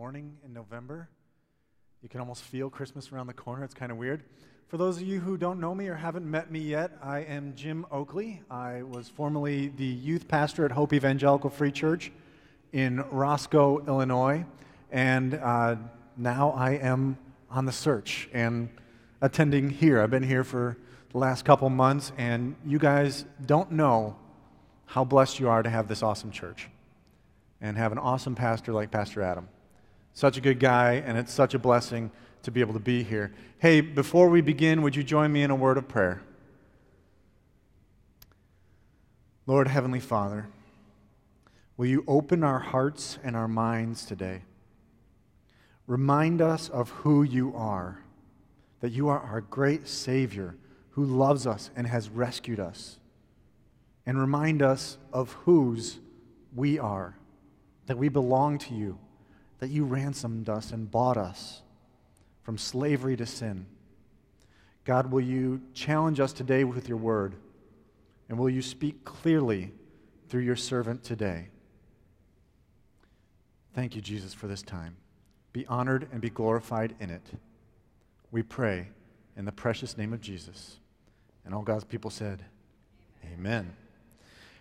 morning in November. You can almost feel Christmas around the corner. It's kind of weird. For those of you who don't know me or haven't met me yet, I am Jim Oakley. I was formerly the youth pastor at Hope Evangelical Free Church in Roscoe, Illinois, and uh, now I am on the search and attending here. I've been here for the last couple months, and you guys don't know how blessed you are to have this awesome church and have an awesome pastor like Pastor Adam. Such a good guy, and it's such a blessing to be able to be here. Hey, before we begin, would you join me in a word of prayer? Lord, Heavenly Father, will you open our hearts and our minds today? Remind us of who you are, that you are our great Savior who loves us and has rescued us. And remind us of whose we are that we belong to you, that you ransomed us and bought us from slavery to sin. God, will you challenge us today with your word? And will you speak clearly through your servant today? Thank you, Jesus, for this time. Be honored and be glorified in it. We pray in the precious name of Jesus. And all God's people said, Amen. Amen.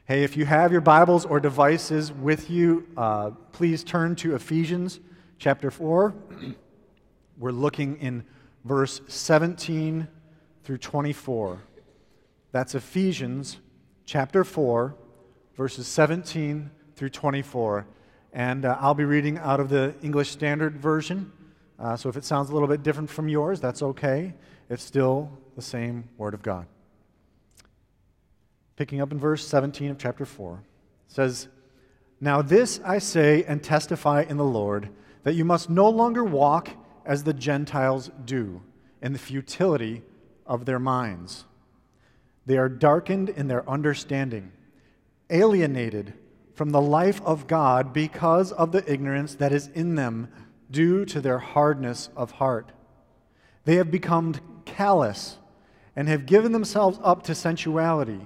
Hey, if you have your Bibles or devices with you, uh, please turn to Ephesians chapter 4. We're looking in verse 17 through 24. That's Ephesians chapter 4, verses 17 through 24. And uh, I'll be reading out of the English Standard Version. Uh, so if it sounds a little bit different from yours, that's okay. It's still the same Word of God picking up in verse 17 of chapter 4, says, Now this I say and testify in the Lord, that you must no longer walk as the Gentiles do, in the futility of their minds. They are darkened in their understanding, alienated from the life of God because of the ignorance that is in them due to their hardness of heart. They have become callous and have given themselves up to sensuality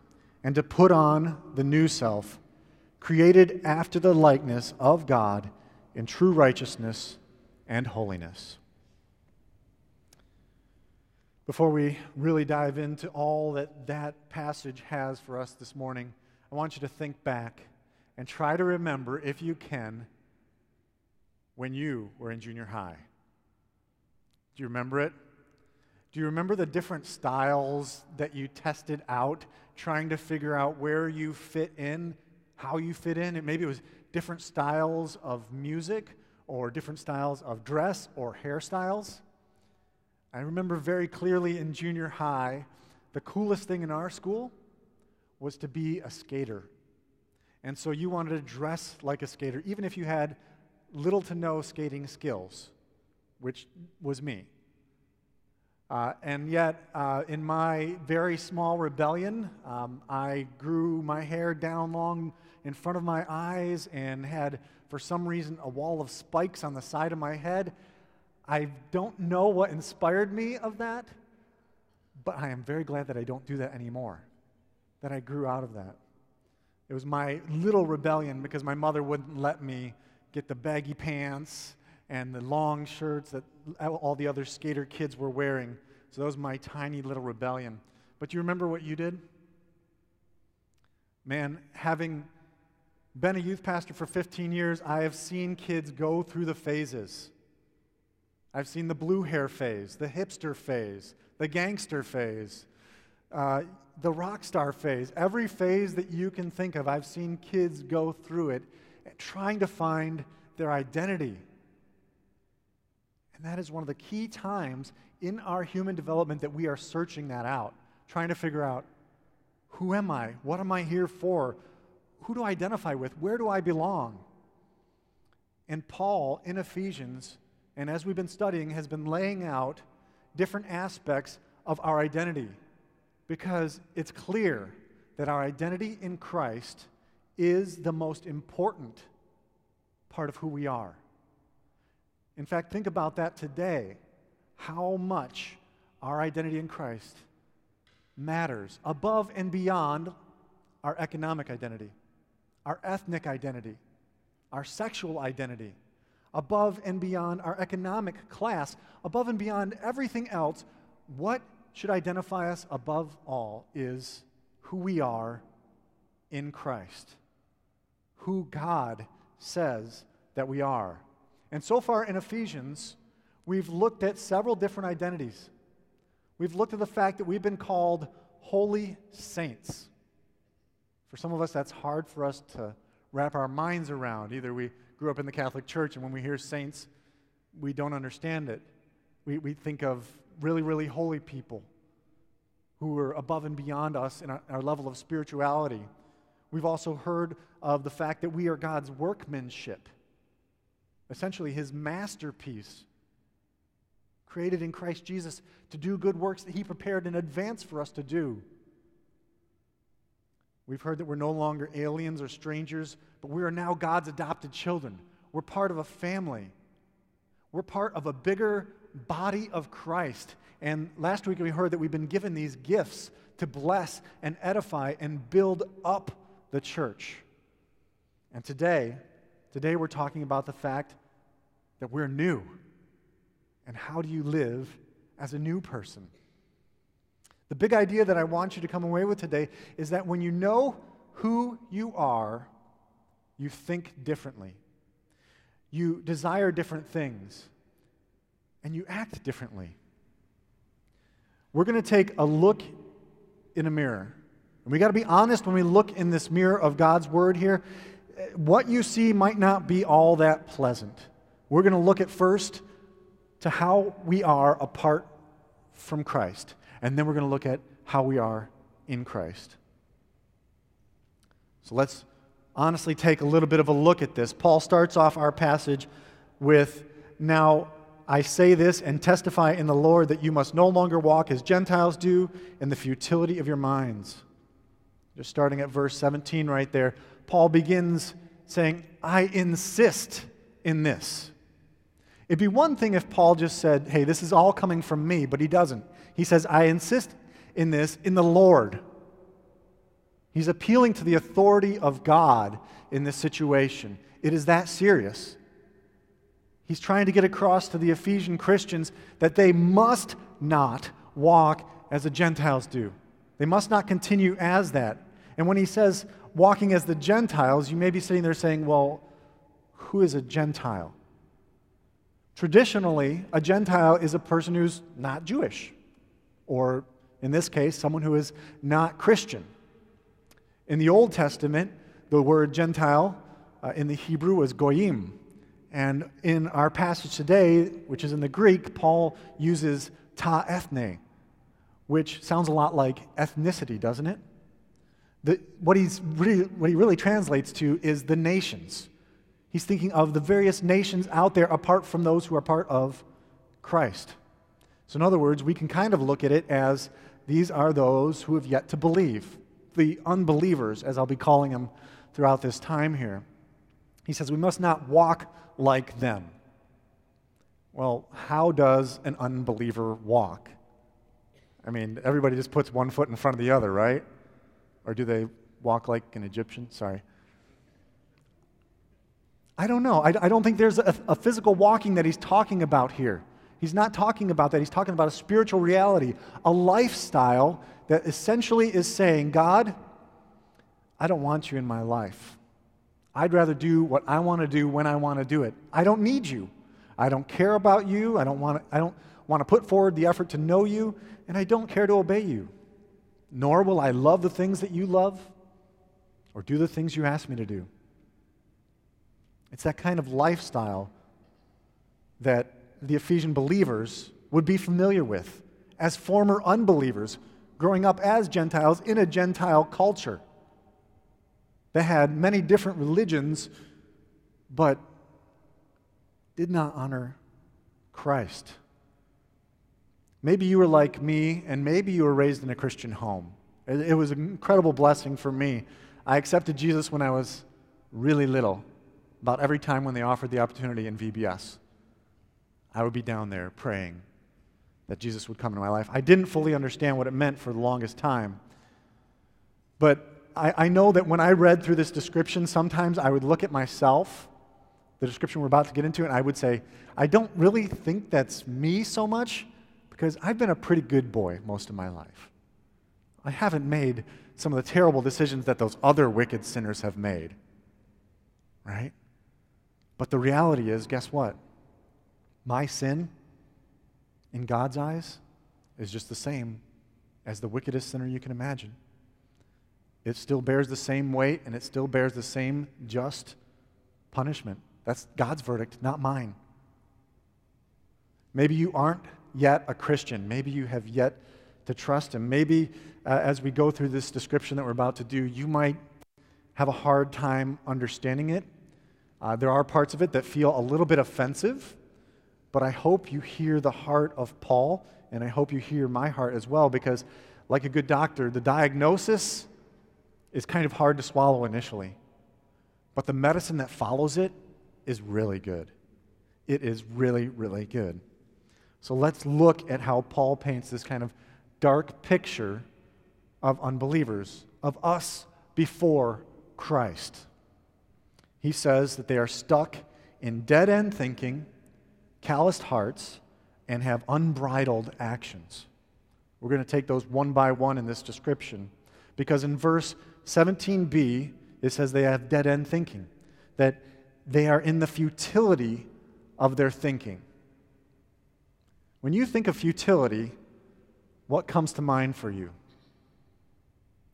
and to put on the new self, created after the likeness of God in true righteousness and holiness. Before we really dive into all that that passage has for us this morning, I want you to think back and try to remember, if you can, when you were in junior high. Do you remember it? Do you remember the different styles that you tested out, trying to figure out where you fit in, how you fit in? And maybe it was different styles of music or different styles of dress or hairstyles. I remember very clearly in junior high, the coolest thing in our school was to be a skater. And so you wanted to dress like a skater, even if you had little to no skating skills, which was me. Uh, and yet, uh, in my very small rebellion, um, I grew my hair down long in front of my eyes and had, for some reason, a wall of spikes on the side of my head. I don't know what inspired me of that, but I am very glad that I don't do that anymore, that I grew out of that. It was my little rebellion because my mother wouldn't let me get the baggy pants and the long shirts that all the other skater kids were wearing. So that was my tiny little rebellion. But you remember what you did? Man, having been a youth pastor for 15 years, I have seen kids go through the phases. I've seen the blue hair phase, the hipster phase, the gangster phase, uh, the rock star phase. Every phase that you can think of, I've seen kids go through it trying to find their identity. And that is one of the key times in our human development that we are searching that out, trying to figure out who am I? What am I here for? Who do I identify with? Where do I belong? And Paul in Ephesians and as we've been studying, has been laying out different aspects of our identity because it's clear that our identity in Christ is the most important part of who we are. In fact, think about that today how much our identity in Christ matters above and beyond our economic identity, our ethnic identity, our sexual identity, above and beyond our economic class, above and beyond everything else. What should identify us above all is who we are in Christ, who God says that we are. And so far in Ephesians, we've looked at several different identities. We've looked at the fact that we've been called holy saints. For some of us, that's hard for us to wrap our minds around. Either we grew up in the Catholic Church, and when we hear saints, we don't understand it. We, we think of really, really holy people who are above and beyond us in our, our level of spirituality. We've also heard of the fact that we are God's workmanship, essentially His masterpiece, created in Christ Jesus to do good works that He prepared in advance for us to do. We've heard that we're no longer aliens or strangers, but we are now God's adopted children. We're part of a family. We're part of a bigger body of Christ. And last week we heard that we've been given these gifts to bless and edify and build up the church. And today, today we're talking about the fact that we're new. And how do you live as a new person? The big idea that I want you to come away with today is that when you know who you are, you think differently. You desire different things. And you act differently. We're going to take a look in a mirror. And we got to be honest when we look in this mirror of God's Word here. Eh, what you see might not be all that pleasant. We're going to look at first to how we are apart from Christ. And then we're going to look at how we are in Christ. So let's honestly take a little bit of a look at this. Paul starts off our passage with Now I say this and testify in the Lord that you must no longer walk as Gentiles do in the futility of your minds. Just starting at verse 17 right there, Paul begins saying, I insist in this. It'd be one thing if Paul just said, Hey, this is all coming from me, but he doesn't. He says, I insist in this in the Lord. He's appealing to the authority of God in this situation. It is that serious. He's trying to get across to the Ephesian Christians that they must not walk as the Gentiles do. They must not continue as that. And when he says walking as the Gentiles, you may be sitting there saying, well, who is a Gentile? Traditionally, a Gentile is a person who's not Jewish or in this case, someone who is not Christian. In the Old Testament, the word Gentile uh, in the Hebrew was goyim. And in our passage today, which is in the Greek, Paul uses ta ethne, which sounds a lot like ethnicity, doesn't it? The, what, he's really, what he really translates to is the nations. He's thinking of the various nations out there apart from those who are part of Christ. So, in other words, we can kind of look at it as these are those who have yet to believe, the unbelievers, as I'll be calling them throughout this time here. He says, We must not walk like them. Well, how does an unbeliever walk? I mean, everybody just puts one foot in front of the other, right? Or do they walk like an Egyptian? Sorry. I don't know. I, I don't think there's a, a physical walking that he's talking about here. He's not talking about that. He's talking about a spiritual reality, a lifestyle that essentially is saying, God, I don't want you in my life. I'd rather do what I want to do when I want to do it. I don't need you. I don't care about you. I don't want to, I don't want to put forward the effort to know you, and I don't care to obey you. Nor will I love the things that you love or do the things you ask me to do. It's that kind of lifestyle that the Ephesian believers would be familiar with as former unbelievers growing up as Gentiles in a Gentile culture that had many different religions but did not honor Christ. Maybe you were like me, and maybe you were raised in a Christian home. It, was an incredible blessing for me. I accepted Jesus when I was really little, about every time when they offered the opportunity in VBS. I would be down there praying that Jesus would come into my life. I didn't fully understand what it meant for the longest time. But I, I, know that when I read through this description, sometimes I would look at myself, the description we're about to get into, and I would say, I don't really think that's me so much because I've been a pretty good boy most of my life. I haven't made some of the terrible decisions that those other wicked sinners have made. Right? But the reality is, guess what? My sin, in God's eyes, is just the same as the wickedest sinner you can imagine. It still bears the same weight and it still bears the same just punishment. That's God's verdict, not mine. Maybe you aren't yet a Christian. Maybe you have yet to trust Him. Maybe uh, as we go through this description that we're about to do, you might have a hard time understanding it. Uh, there are parts of it that feel a little bit offensive, but I hope you hear the heart of Paul, and I hope you hear my heart as well, because, like a good doctor, the diagnosis is kind of hard to swallow initially, but the medicine that follows it is really good. It is really, really good. So let's look at how Paul paints this kind of dark picture of unbelievers, of us before Christ. He says that they are stuck in dead end thinking, calloused hearts, and have unbridled actions. We're going to take those one by one in this description because in verse 17b, it says they have dead end thinking, that they are in the futility of their thinking. When you think of futility, what comes to mind for you?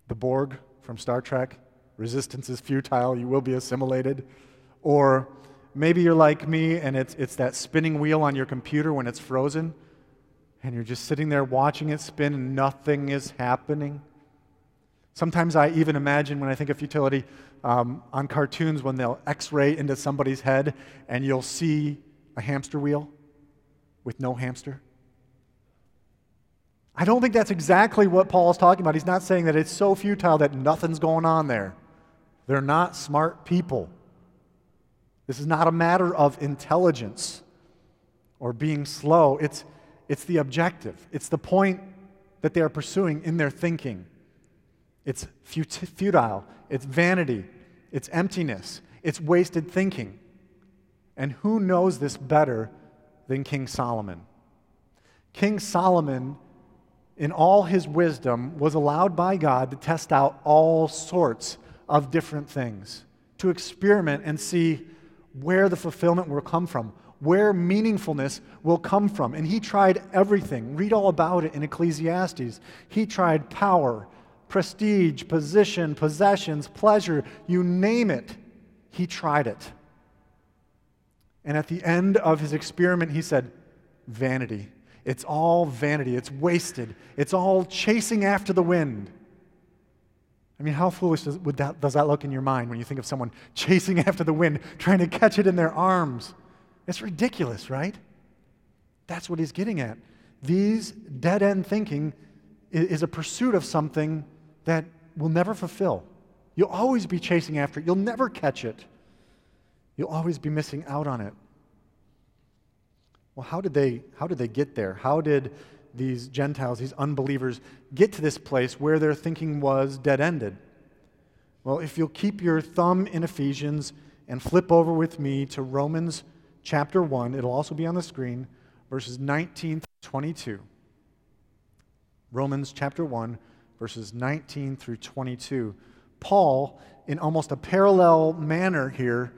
The Borg from Star Trek? Resistance is futile, you will be assimilated. Or maybe you're like me and it's, it's that spinning wheel on your computer when it's frozen and you're just sitting there watching it spin and nothing is happening. Sometimes I even imagine when I think of futility um, on cartoons when they'll x ray into somebody's head and you'll see a hamster wheel with no hamster. I don't think that's exactly what Paul is talking about. He's not saying that it's so futile that nothing's going on there. They're not smart people. This is not a matter of intelligence or being slow. It's, it's the objective, it's the point that they are pursuing in their thinking. It's futile, it's vanity, it's emptiness, it's wasted thinking. And who knows this better than King Solomon? King Solomon, in all his wisdom, was allowed by God to test out all sorts of different things, to experiment and see where the fulfillment will come from, where meaningfulness will come from. And he tried everything. Read all about it in Ecclesiastes. He tried power, prestige, position, possessions, pleasure, you name it, he tried it. And at the end of his experiment, he said, Vanity. It's all vanity. It's wasted. It's all chasing after the wind. I mean, how foolish does, that, does that look in your mind when you think of someone chasing after the wind, trying to catch it in their arms? It's ridiculous, right? That's what he's getting at. These dead end thinking is a pursuit of something that will never fulfill. You'll always be chasing after it, you'll never catch it. You'll always be missing out on it. Well, how did they, how did they get there? How did these Gentiles, these unbelievers, get to this place where their thinking was dead ended? Well, if you'll keep your thumb in Ephesians and flip over with me to Romans chapter 1, it'll also be on the screen, verses 19 through 22. Romans chapter 1, verses 19 through 22. Paul, in almost a parallel manner here,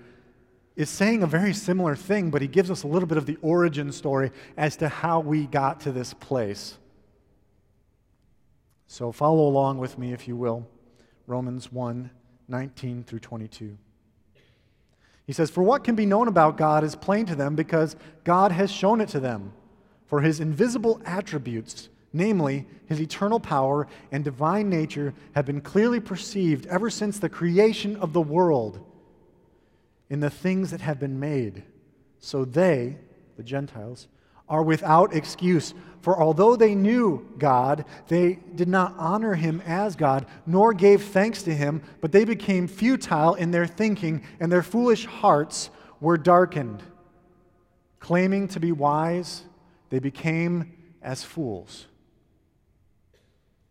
is saying a very similar thing, but he gives us a little bit of the origin story as to how we got to this place. So follow along with me, if you will. Romans 1 19 through 22. He says, For what can be known about God is plain to them because God has shown it to them. For his invisible attributes, namely his eternal power and divine nature, have been clearly perceived ever since the creation of the world in the things that have been made. So they, the Gentiles, are without excuse. For although they knew God, they did not honor him as God, nor gave thanks to him, but they became futile in their thinking, and their foolish hearts were darkened. Claiming to be wise, they became as fools.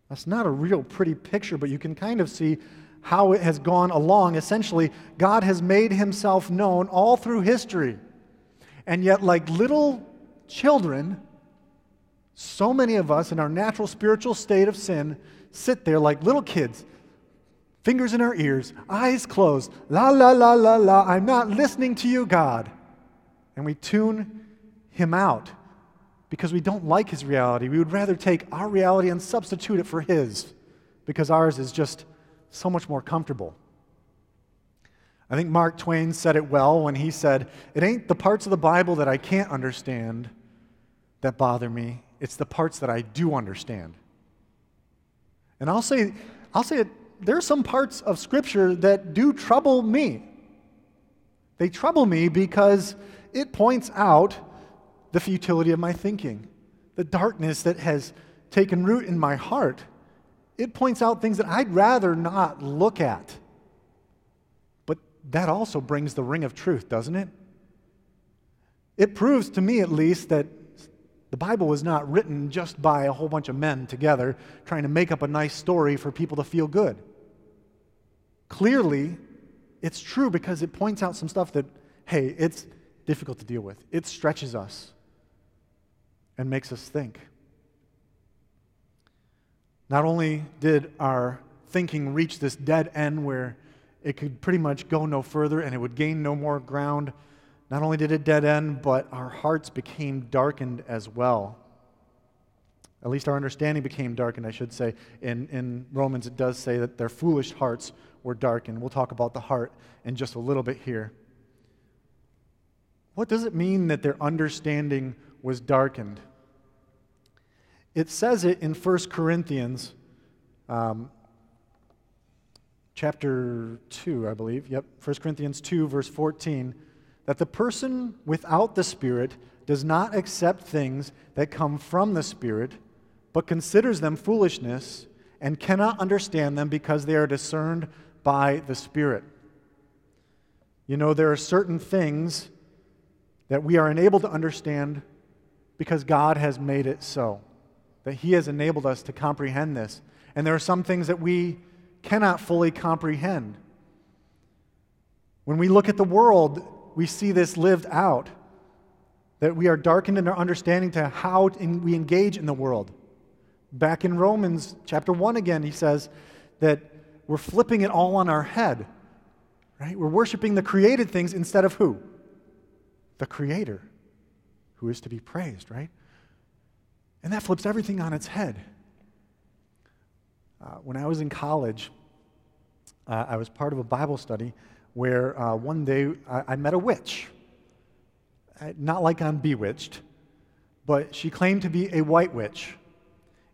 That's not a real pretty picture, but you can kind of see how it has gone along. Essentially, God has made himself known all through history. And yet, like little children, so many of us in our natural spiritual state of sin sit there like little kids, fingers in our ears, eyes closed, la, la, la, la, la, I'm not listening to you, God. And we tune him out because we don't like his reality. We would rather take our reality and substitute it for his because ours is just so much more comfortable. I think Mark Twain said it well when he said, It ain't the parts of the Bible that I can't understand that bother me, it's the parts that I do understand. And I'll say, I'll say it, there are some parts of Scripture that do trouble me. They trouble me because it points out the futility of my thinking, the darkness that has taken root in my heart. It points out things that I'd rather not look at. But that also brings the ring of truth, doesn't it? It proves to me, at least, that the Bible was not written just by a whole bunch of men together trying to make up a nice story for people to feel good. Clearly, it's true because it points out some stuff that, hey, it's difficult to deal with. It stretches us and makes us think. Not only did our thinking reach this dead end where it could pretty much go no further and it would gain no more ground not only did it dead end, but our hearts became darkened as well. At least our understanding became darkened, I should say. In, in Romans, it does say that their foolish hearts were darkened. We'll talk about the heart in just a little bit here. What does it mean that their understanding was darkened? It says it in 1 Corinthians um, chapter 2, I believe. Yep, 1 Corinthians 2, verse 14 that the person without the Spirit does not accept things that come from the Spirit, but considers them foolishness and cannot understand them because they are discerned by the Spirit. You know, there are certain things that we are unable to understand because God has made it so, He has enabled us to comprehend this. And there are some things that we cannot fully comprehend. When we look at the world, we see this lived out. That we are darkened in our understanding to how we engage in the world. Back in Romans chapter 1 again, he says that we're flipping it all on our head. Right? We're worshiping the created things instead of who? The Creator, who is to be praised, right? And that flips everything on its head. Uh, when I was in college, uh, I was part of a Bible study where uh, one day I, I, met a witch. Not like on Bewitched, but she claimed to be a white witch.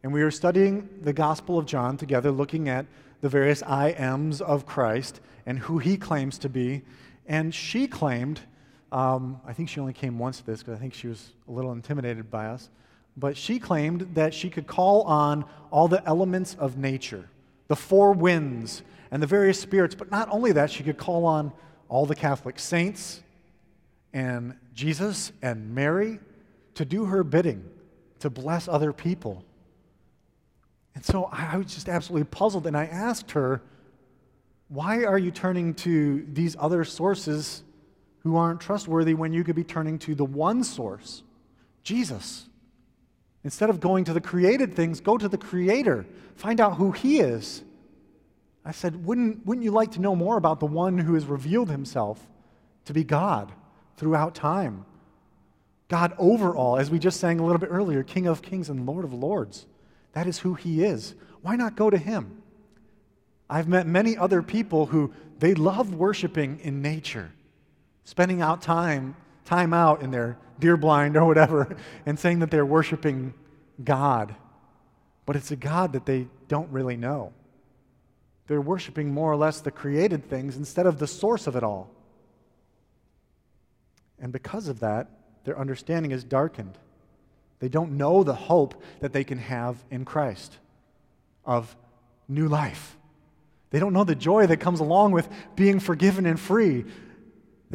And we were studying the Gospel of John together, looking at the various I ams of Christ and who he claims to be. And she claimed, um, I think she only came once to this because I think she was a little intimidated by us, but she claimed that she could call on all the elements of nature, the four winds, and the various spirits. But not only that, she could call on all the Catholic saints and Jesus and Mary to do her bidding, to bless other people. And so I was just absolutely puzzled, and I asked her, Why are you turning to these other sources who aren't trustworthy when you could be turning to the one source, Jesus? Instead of going to the created things, go to the Creator. Find out who He is. I said, wouldn't, wouldn't you like to know more about the one who has revealed himself to be God throughout time? God over all, as we just sang a little bit earlier, King of kings and Lord of lords. That is who he is. Why not go to him? I've met many other people who they love worshiping in nature, spending out time, time out in their deer blind or whatever, and saying that they're worshiping God. But it's a God that they don't really know. They're worshiping more or less the created things instead of the source of it all. And because of that, their understanding is darkened. They don't know the hope that they can have in Christ of new life. They don't know the joy that comes along with being forgiven and free.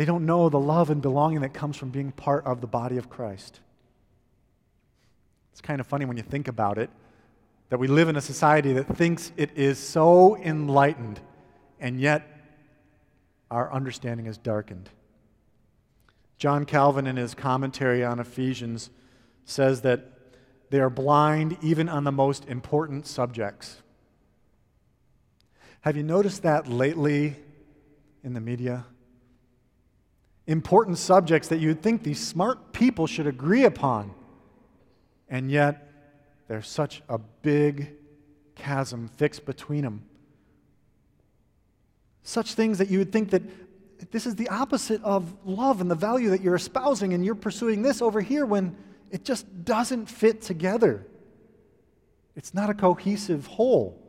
They don't know the love and belonging that comes from being part of the body of Christ. It's kind of funny when you think about it that we live in a society that thinks it is so enlightened, and yet our understanding is darkened. John Calvin, in his commentary on Ephesians, says that they are blind even on the most important subjects. Have you noticed that lately in the media? Important subjects that you'd think these smart people should agree upon, and yet there's such a big chasm fixed between them. Such things that you would think that this is the opposite of love and the value that you're espousing, and you're pursuing this over here when it just doesn't fit together. It's not a cohesive whole.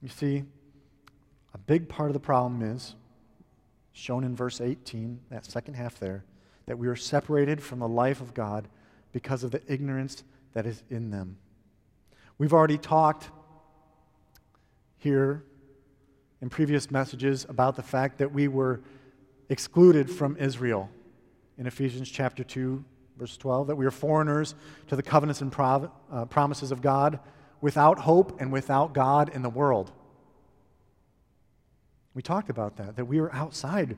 You see, a big part of the problem is shown in verse 18, that second half there, that we are separated from the life of God because of the ignorance that is in them. We've already talked here in previous messages about the fact that we were excluded from Israel in Ephesians chapter 2, verse 12, that we are foreigners to the covenants and prov- uh, promises of God, without hope and without God in the world. We talked about that, that we were outside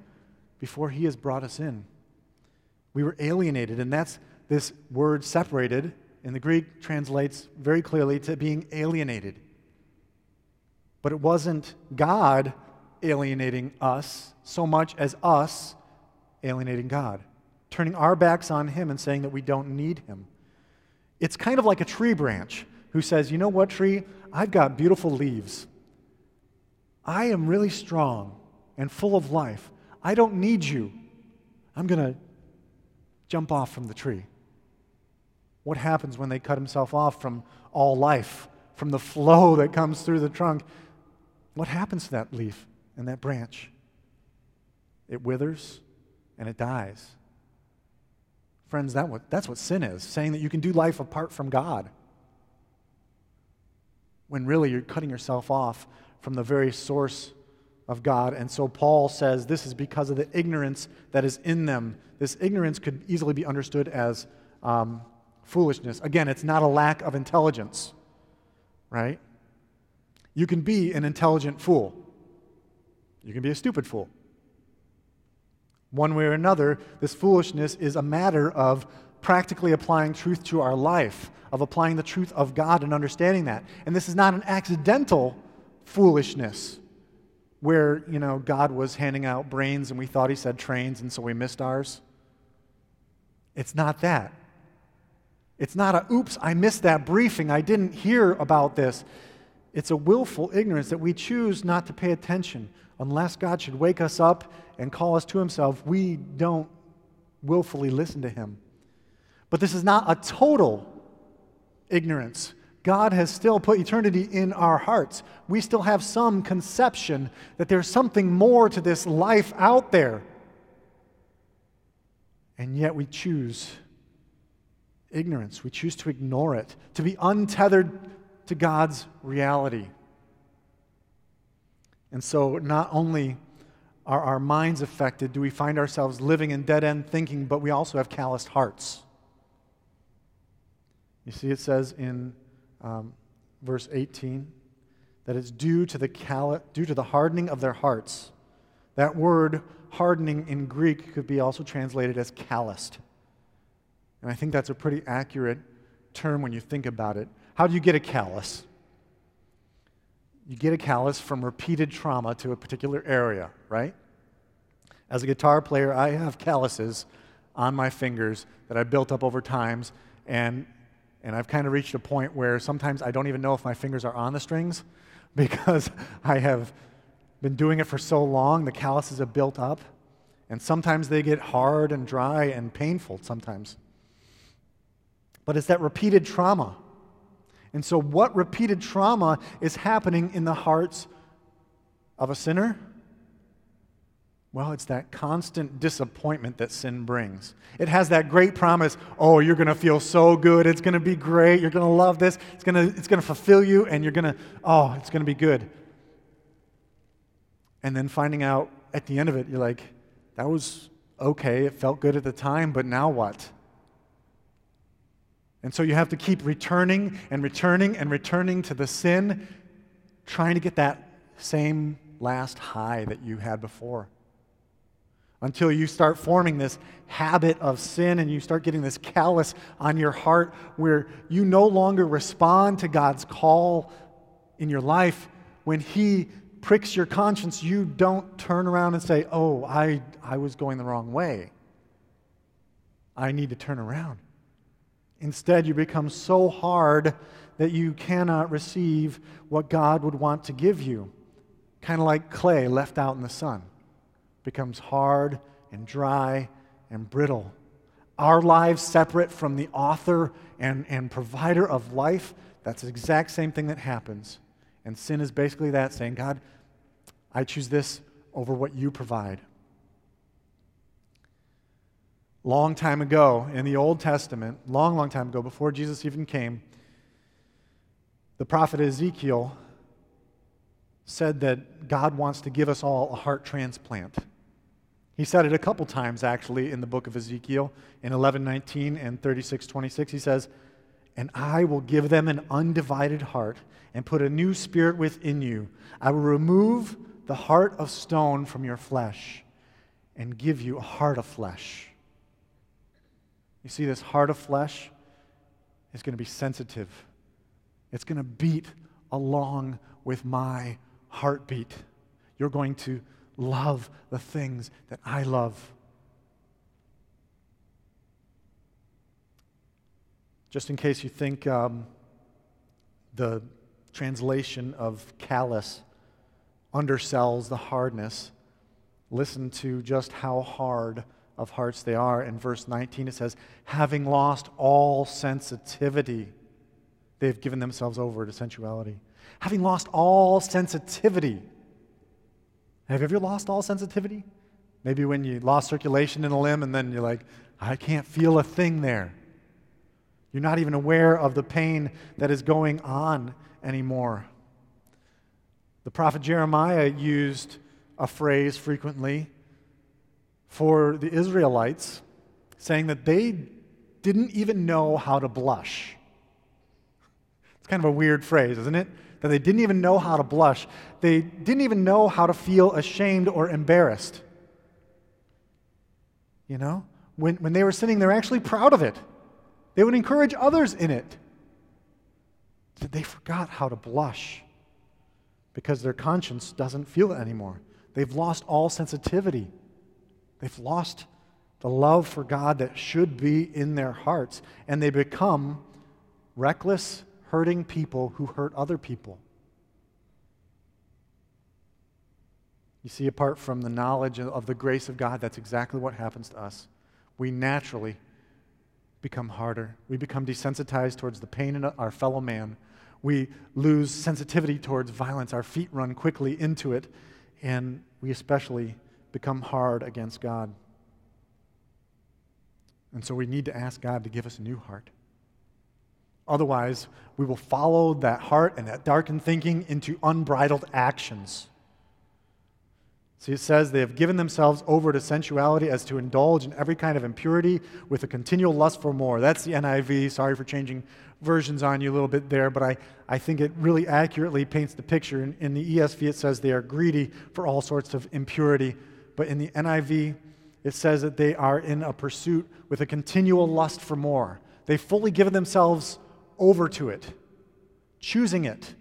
before He has brought us in. We were alienated, and that's this word separated in the Greek translates very clearly to being alienated. But it wasn't God alienating us so much as us alienating God, turning our backs on Him and saying that we don't need Him. It's kind of like a tree branch who says, You know what, tree? I've got beautiful leaves. I am really strong and full of life. I don't need you. I'm going to jump off from the tree. What happens when they cut himself off from all life, from the flow that comes through the trunk? What happens to that leaf and that branch? It withers and it dies. Friends, that what, that's what sin is saying that you can do life apart from God. When really you're cutting yourself off from the very source of God. And so Paul says this is because of the ignorance that is in them. This ignorance could easily be understood as um, foolishness. Again, it's not a lack of intelligence, right? You can be an intelligent fool, you can be a stupid fool. One way or another, this foolishness is a matter of practically applying truth to our life, of applying the truth of God and understanding that. And this is not an accidental foolishness where, you know, God was handing out brains and we thought he said trains and so we missed ours. It's not that. It's not a, oops, I missed that briefing. I didn't hear about this. It's a willful ignorance that we choose not to pay attention. Unless God should wake us up and call us to Himself, we don't willfully listen to Him. But this is not a total ignorance. God has still put eternity in our hearts. We still have some conception that there's something more to this life out there. And yet we choose ignorance. We choose to ignore it, to be untethered to God's reality. And so, not only are our minds affected, do we find ourselves living in dead end thinking, but we also have calloused hearts. You see, it says in um, verse 18 that it's due to, the cal- due to the hardening of their hearts. That word hardening in Greek could be also translated as calloused. And I think that's a pretty accurate term when you think about it. How do you get a callus? You get a callus from repeated trauma to a particular area, right? As a guitar player, I have calluses on my fingers that I built up over times, and, and I've kind of reached a point where sometimes I don't even know if my fingers are on the strings because I have been doing it for so long, the calluses have built up, and sometimes they get hard and dry and painful sometimes but it's that repeated trauma. And so, what repeated trauma is happening in the hearts of a sinner? Well, it's that constant disappointment that sin brings. It has that great promise oh, you're going to feel so good. It's going to be great. You're going to love this. It's going to, it's going to fulfill you, and you're going to, oh, it's going to be good. And then finding out at the end of it, you're like, that was okay. It felt good at the time, but now what? And so you have to keep returning and returning and returning to the sin, trying to get that same last high that you had before until you start forming this habit of sin and you start getting this callus on your heart where you no longer respond to God's call in your life. When He pricks your conscience, you don't turn around and say, Oh, I, I was going the wrong way. I need to turn around. Instead, you become so hard that you cannot receive what God would want to give you, kind of like clay left out in the sun becomes hard and dry and brittle. Our lives separate from the author and, and provider of life, that's the exact same thing that happens. And sin is basically that saying, God, I choose this over what you provide. Long time ago in the Old Testament, long, long time ago, before Jesus even came, the prophet Ezekiel said that God wants to give us all a heart transplant. He said it a couple times actually in the book of Ezekiel in 11:19 and 36:26. He says, "And I will give them an undivided heart and put a new spirit within you. I will remove the heart of stone from your flesh and give you a heart of flesh." You see this heart of flesh is going to be sensitive. It's going to beat along with my heartbeat. You're going to love the things that I love. Just in case you think um, the translation of callous undersells the hardness, listen to just how hard of hearts they are. In verse 19, it says, having lost all sensitivity, they've given themselves over to sensuality. Having lost all sensitivity, have you ever lost all sensitivity? Maybe when you lost circulation in a limb and then you're like, I can't feel a thing there. You're not even aware of the pain that is going on anymore. The prophet Jeremiah used a phrase frequently for the Israelites, saying that they didn't even know how to blush. It's kind of a weird phrase, isn't it? That they didn't even know how to blush. They didn't even know how to feel ashamed or embarrassed. You know? When, when they were sinning, they were actually proud of it. They would encourage others in it. They forgot how to blush because their conscience doesn't feel it anymore. They've lost all sensitivity. They've lost the love for God that should be in their hearts, and they become reckless hurting people who hurt other people. You see, apart from the knowledge of the grace of God, that's exactly what happens to us. We naturally become harder. We become desensitized towards the pain in our fellow man. We lose sensitivity towards violence. Our feet run quickly into it, and we especially become hard against God. And so we need to ask God to give us a new heart. Otherwise, we will follow that heart and that darkened thinking into unbridled actions. See, it says they have given themselves over to sensuality as to indulge in every kind of impurity with a continual lust for more. That's the NIV. Sorry for changing versions on you a little bit there, but I, I think it really accurately paints the picture. In, in the ESV, it says they are greedy for all sorts of impurity. But in the NIV, it says that they are in a pursuit with a continual lust for more. They've fully given themselves over to it, choosing it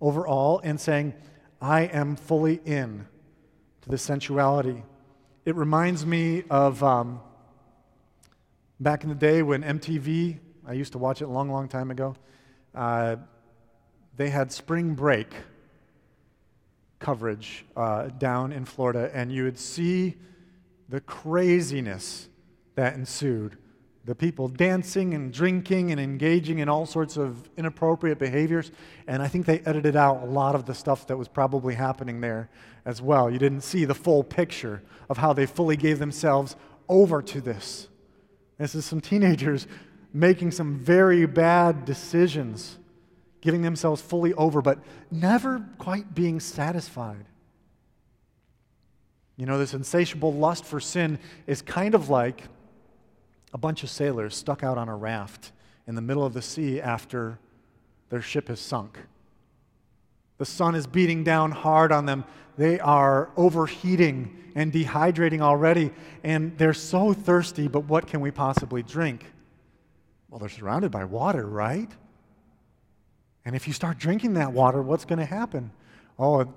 over all, and saying, I am fully in to the sensuality. It reminds me of um, back in the day when MTV, I used to watch it a long, long time ago, uh, they had spring break coverage uh, down in Florida, and you would see the craziness that ensued the people dancing and drinking and engaging in all sorts of inappropriate behaviors. And I think they edited out a lot of the stuff that was probably happening there as well. You didn't see the full picture of how they fully gave themselves over to this. This is some teenagers making some very bad decisions, giving themselves fully over, but never quite being satisfied. You know, this insatiable lust for sin is kind of like a bunch of sailors stuck out on a raft in the middle of the sea after their ship has sunk. The sun is beating down hard on them. They are overheating and dehydrating already, and they're so thirsty, but what can we possibly drink? Well, they're surrounded by water, right? And if you start drinking that water, what's going to happen? Oh,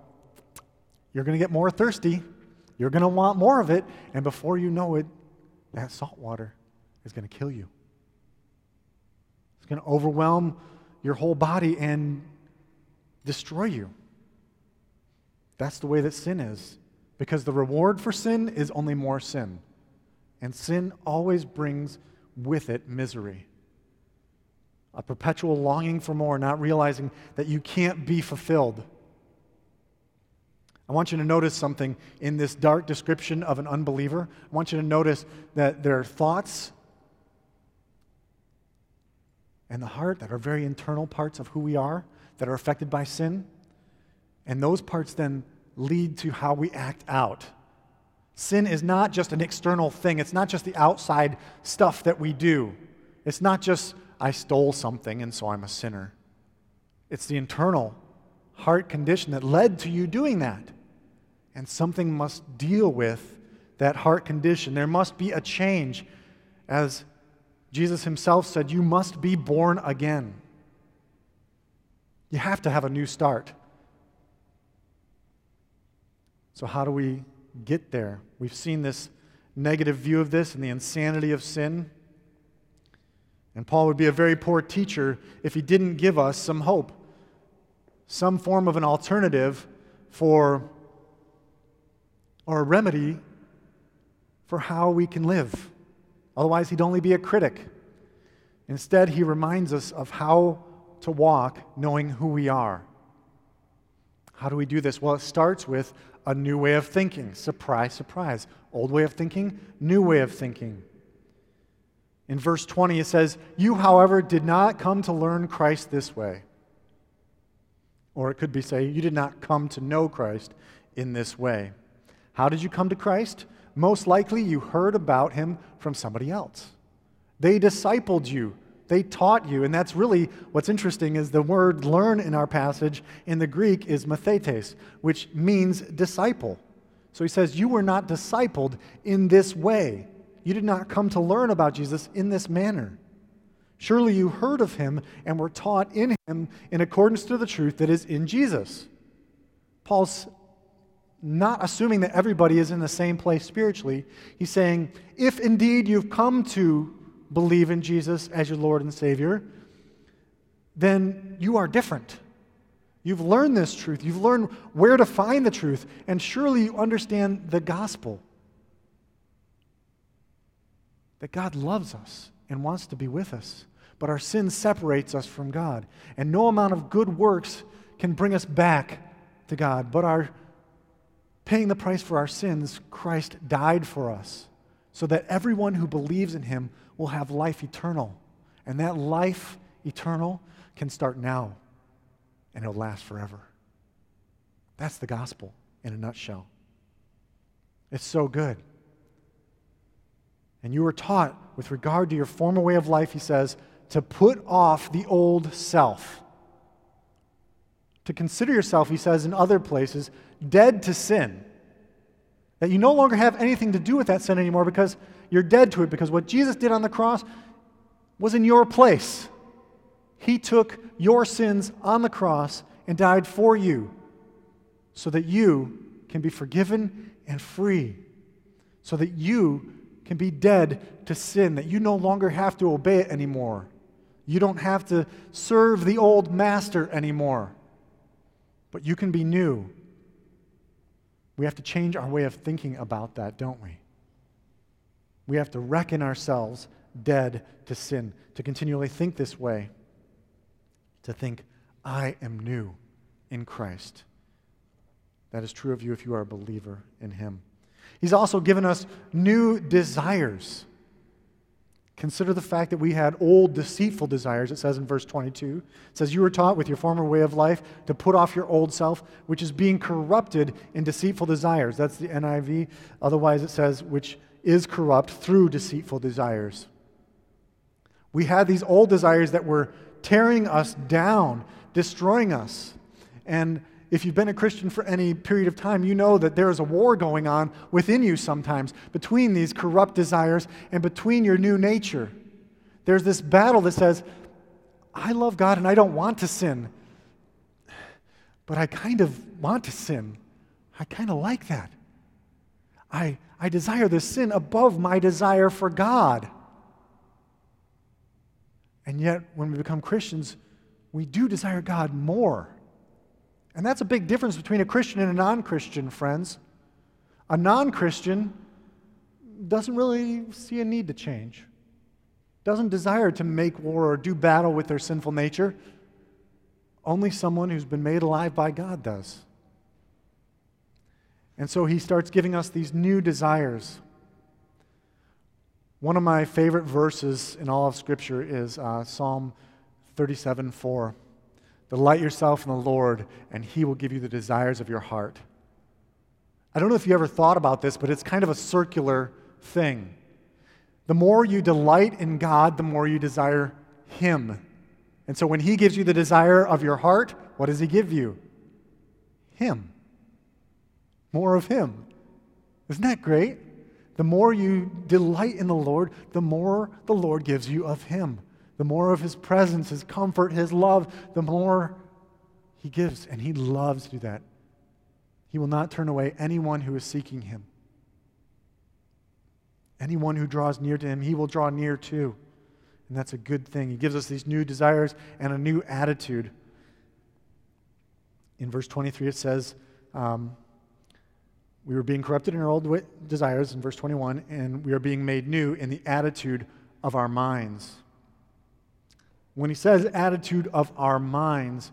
you're going to get more thirsty. You're going to want more of it, and before you know it, that salt water is going to kill you. It's going to overwhelm your whole body and destroy you. That's the way that sin is. Because the reward for sin is only more sin. And sin always brings with it misery. A perpetual longing for more, not realizing that you can't be fulfilled. I want you to notice something in this dark description of an unbeliever. I want you to notice that their thoughts and the heart that are very internal parts of who we are that are affected by sin. And those parts then lead to how we act out. Sin is not just an external thing, it's not just the outside stuff that we do. It's not just, I stole something and so I'm a sinner. It's the internal heart condition that led to you doing that. And something must deal with that heart condition. There must be a change. As Jesus himself said, You must be born again. You have to have a new start. So, how do we get there? We've seen this negative view of this and the insanity of sin. And Paul would be a very poor teacher if he didn't give us some hope, some form of an alternative for, or a remedy for how we can live. Otherwise, he'd only be a critic. Instead, he reminds us of how to walk knowing who we are. How do we do this? Well, it starts with a new way of thinking. Surprise, surprise. Old way of thinking, new way of thinking. In verse 20, it says, You, however, did not come to learn Christ this way. Or it could be say, You did not come to know Christ in this way. How did you come to Christ? Most likely you heard about him from somebody else. They discipled you they taught you. And that's really what's interesting is the word learn in our passage in the Greek is mathetes, which means disciple. So he says, You were not discipled in this way. You did not come to learn about Jesus in this manner. Surely you heard of him and were taught in him in accordance to the truth that is in Jesus. Paul's not assuming that everybody is in the same place spiritually. He's saying, if indeed you've come to believe in Jesus as your Lord and Savior, then you are different. You've learned this truth. You've learned where to find the truth. And surely you understand the gospel that God loves us and wants to be with us. But our sin separates us from God. And no amount of good works can bring us back to God. But our paying the price for our sins, Christ died for us so that everyone who believes in him will have life eternal. And that life eternal can start now and it'll last forever. That's the gospel in a nutshell. It's so good. And you were taught, with regard to your former way of life, he says, to put off the old self. To consider yourself, he says in other places, dead to sin. That you no longer have anything to do with that sin anymore because you're dead to it because what Jesus did on the cross was in your place. He took your sins on the cross and died for you so that you can be forgiven and free, so that you can be dead to sin, that you no longer have to obey it anymore. You don't have to serve the old master anymore, but you can be new. We have to change our way of thinking about that, don't we? We have to reckon ourselves dead to sin, to continually think this way, to think, I am new in Christ. That is true of you if you are a believer in Him. He's also given us new desires. Consider the fact that we had old, deceitful desires, it says in verse 22. It says, You were taught with your former way of life to put off your old self, which is being corrupted in deceitful desires. That's the NIV. Otherwise, it says, which is corrupt through deceitful desires. We had these old desires that were tearing us down, destroying us. And if you've been a Christian for any period of time, you know that there is a war going on within you sometimes between these corrupt desires and between your new nature. There's this battle that says, I love God and I don't want to sin, but I kind of want to sin. I kind of like that. I, I desire this sin above my desire for God. And yet, when we become Christians, we do desire God more. And that's a big difference between a Christian and a non Christian, friends. A non Christian doesn't really see a need to change, doesn't desire to make war or do battle with their sinful nature. Only someone who's been made alive by God does. And so he starts giving us these new desires. One of my favorite verses in all of Scripture is uh, Psalm 37 4. Delight yourself in the Lord, and He will give you the desires of your heart. I don't know if you ever thought about this, but it's kind of a circular thing. The more you delight in God, the more you desire Him. And so when He gives you the desire of your heart, what does He give you? Him. More of Him. Isn't that great? The more you delight in the Lord, the more the Lord gives you of Him the more of his presence, his comfort, his love, the more he gives. And he loves to do that. He will not turn away anyone who is seeking him. Anyone who draws near to him, he will draw near to. And that's a good thing. He gives us these new desires and a new attitude. In verse 23, it says, um, We were being corrupted in our old desires, in verse 21, and we are being made new in the attitude of our minds. When he says attitude of our minds,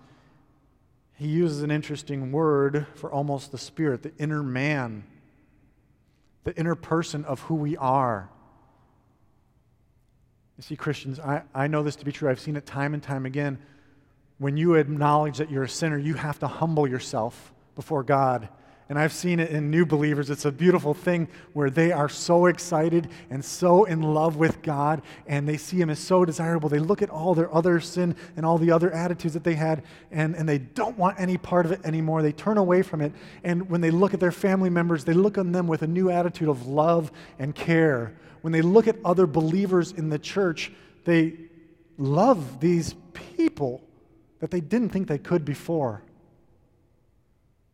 he uses an interesting word for almost the spirit, the inner man, the inner person of who we are. You see, Christians, I, I know this to be true. I've seen it time and time again. When you acknowledge that you're a sinner, you have to humble yourself before God and I've seen it in new believers. It's a beautiful thing where they are so excited and so in love with God, and they see Him as so desirable. They look at all their other sin and all the other attitudes that they had, and, and they don't want any part of it anymore. They turn away from it. And when they look at their family members, they look on them with a new attitude of love and care. When they look at other believers in the church, they love these people that they didn't think they could before.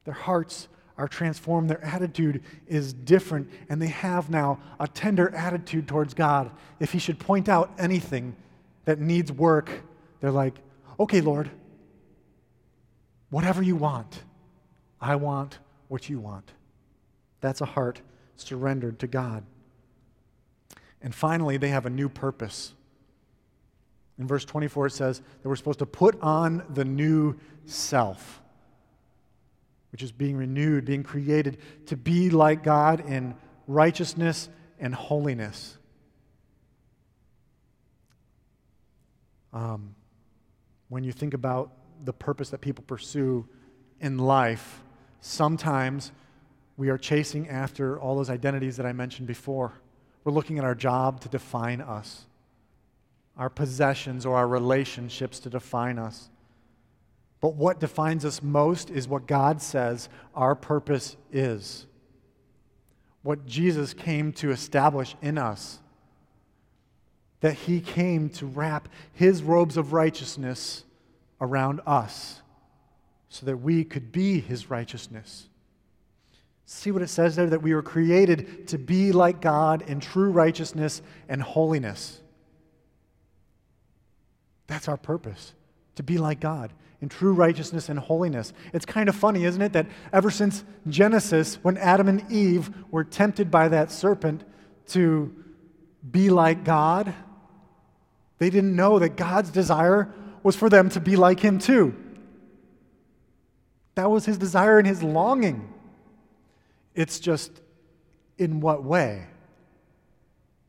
Their hearts are transformed. Their attitude is different, and they have now a tender attitude towards God. If He should point out anything that needs work, they're like, okay, Lord, whatever you want, I want what you want. That's a heart surrendered to God. And finally, they have a new purpose. In verse 24, it says that we're supposed to put on the new self which is being renewed, being created to be like God in righteousness and holiness. Um, when you think about the purpose that people pursue in life, sometimes we are chasing after all those identities that I mentioned before. We're looking at our job to define us, our possessions or our relationships to define us. But what defines us most is what God says our purpose is. What Jesus came to establish in us. That he came to wrap his robes of righteousness around us so that we could be his righteousness. See what it says there that we were created to be like God in true righteousness and holiness. That's our purpose, to be like God in true righteousness and holiness. It's kind of funny, isn't it, that ever since Genesis, when Adam and Eve were tempted by that serpent to be like God, They didn't know that God's desire was for them to be like Him too. That was His desire and His longing. It's just in what way?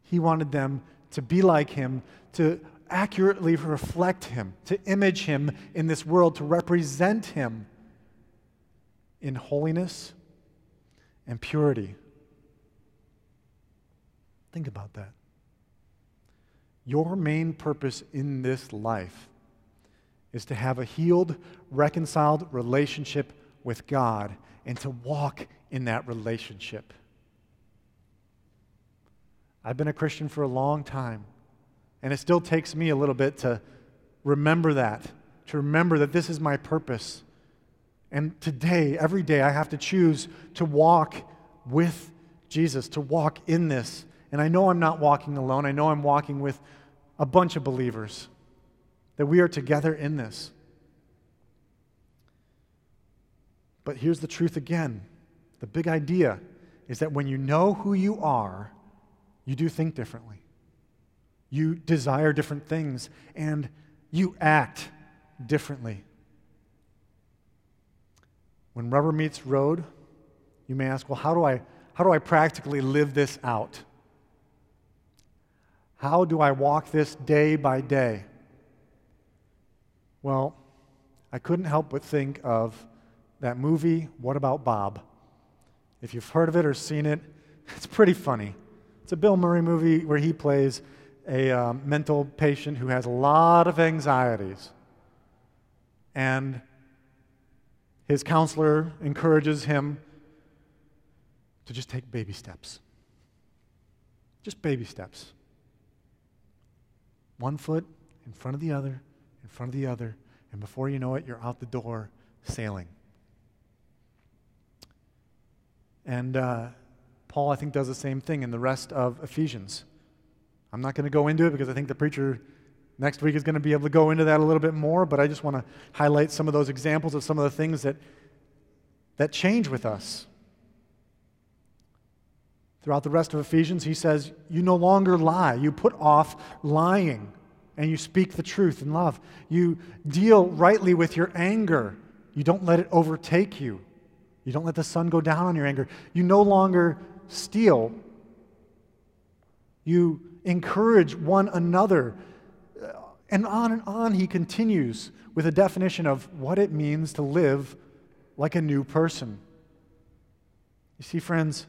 He wanted them to be like Him, to accurately reflect Him, to image Him in this world, to represent Him in holiness and purity. Think about that. Your main purpose in this life is to have a healed, reconciled relationship with God and to walk in that relationship. I've been a Christian for a long time, and it still takes me a little bit to remember that, to remember that this is my purpose. And today, every day, I have to choose to walk with Jesus, to walk in this. And I know I'm not walking alone. I know I'm walking with a bunch of believers, that we are together in this. But here's the truth again the big idea is that when you know who you are, you do think differently. You desire different things, and you act differently. When rubber meets road, you may ask, well, how do I, how do I practically live this out? How do I walk this day by day? Well, I couldn't help but think of that movie, What About Bob? If you've heard of it or seen it, it's pretty funny. It's a Bill Murray movie where he plays a um, mental patient who has a lot of anxieties. And his counselor encourages him to just take baby steps. Just baby steps. One foot in front of the other, in front of the other, and before you know it, you're out the door sailing. And uh, Paul, I think, does the same thing in the rest of Ephesians. I'm not going to go into it because I think the preacher next week is going to be able to go into that a little bit more, but I just want to highlight some of those examples of some of the things that, that change with us. Throughout the rest of Ephesians, he says, You no longer lie. You put off lying and you speak the truth in love. You deal rightly with your anger. You don't let it overtake you. You don't let the sun go down on your anger. You no longer steal. You encourage one another. Uh, and on and on he continues with a definition of what it means to live like a new person. You see, friends,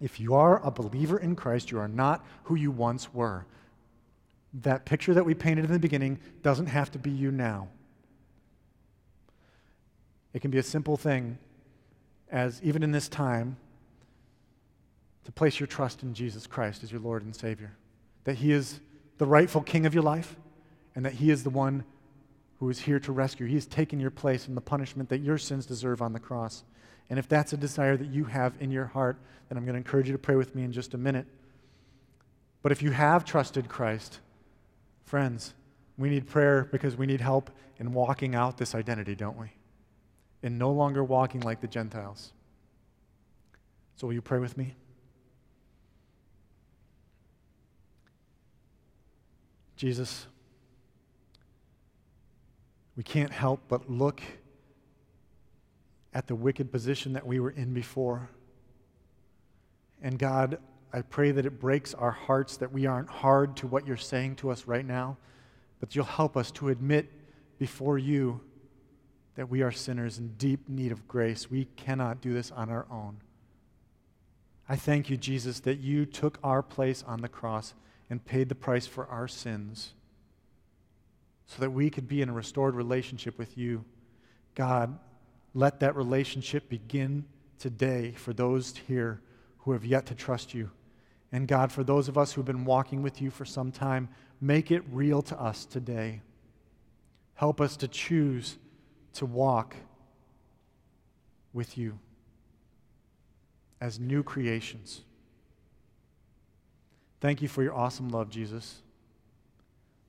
if you are a believer in Christ, you are not who you once were. That picture that we painted in the beginning doesn't have to be you now. It can be a simple thing as even in this time, to place your trust in Jesus Christ as your Lord and Savior. That He is the rightful King of your life, and that He is the one who is here to rescue. He has taken your place in the punishment that your sins deserve on the cross. And if that's a desire that you have in your heart, then I'm going to encourage you to pray with me in just a minute. But if you have trusted Christ, friends, we need prayer because we need help in walking out this identity, don't we? In no longer walking like the Gentiles. So, will you pray with me? Jesus, we can't help but look at the wicked position that we were in before. And God, I pray that it breaks our hearts that we aren't hard to what you're saying to us right now, but you'll help us to admit before you that we are sinners in deep need of grace. We cannot do this on our own. I thank you, Jesus, that you took our place on the cross and paid the price for our sins so that we could be in a restored relationship with you. God, let that relationship begin today for those here who have yet to trust you. And God, for those of us who've been walking with you for some time, make it real to us today. Help us to choose to walk with you as new creations. Thank you for your awesome love, Jesus.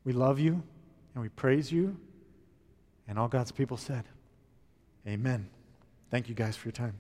We love you and we praise you. And all God's people said, Amen. Thank you guys for your time.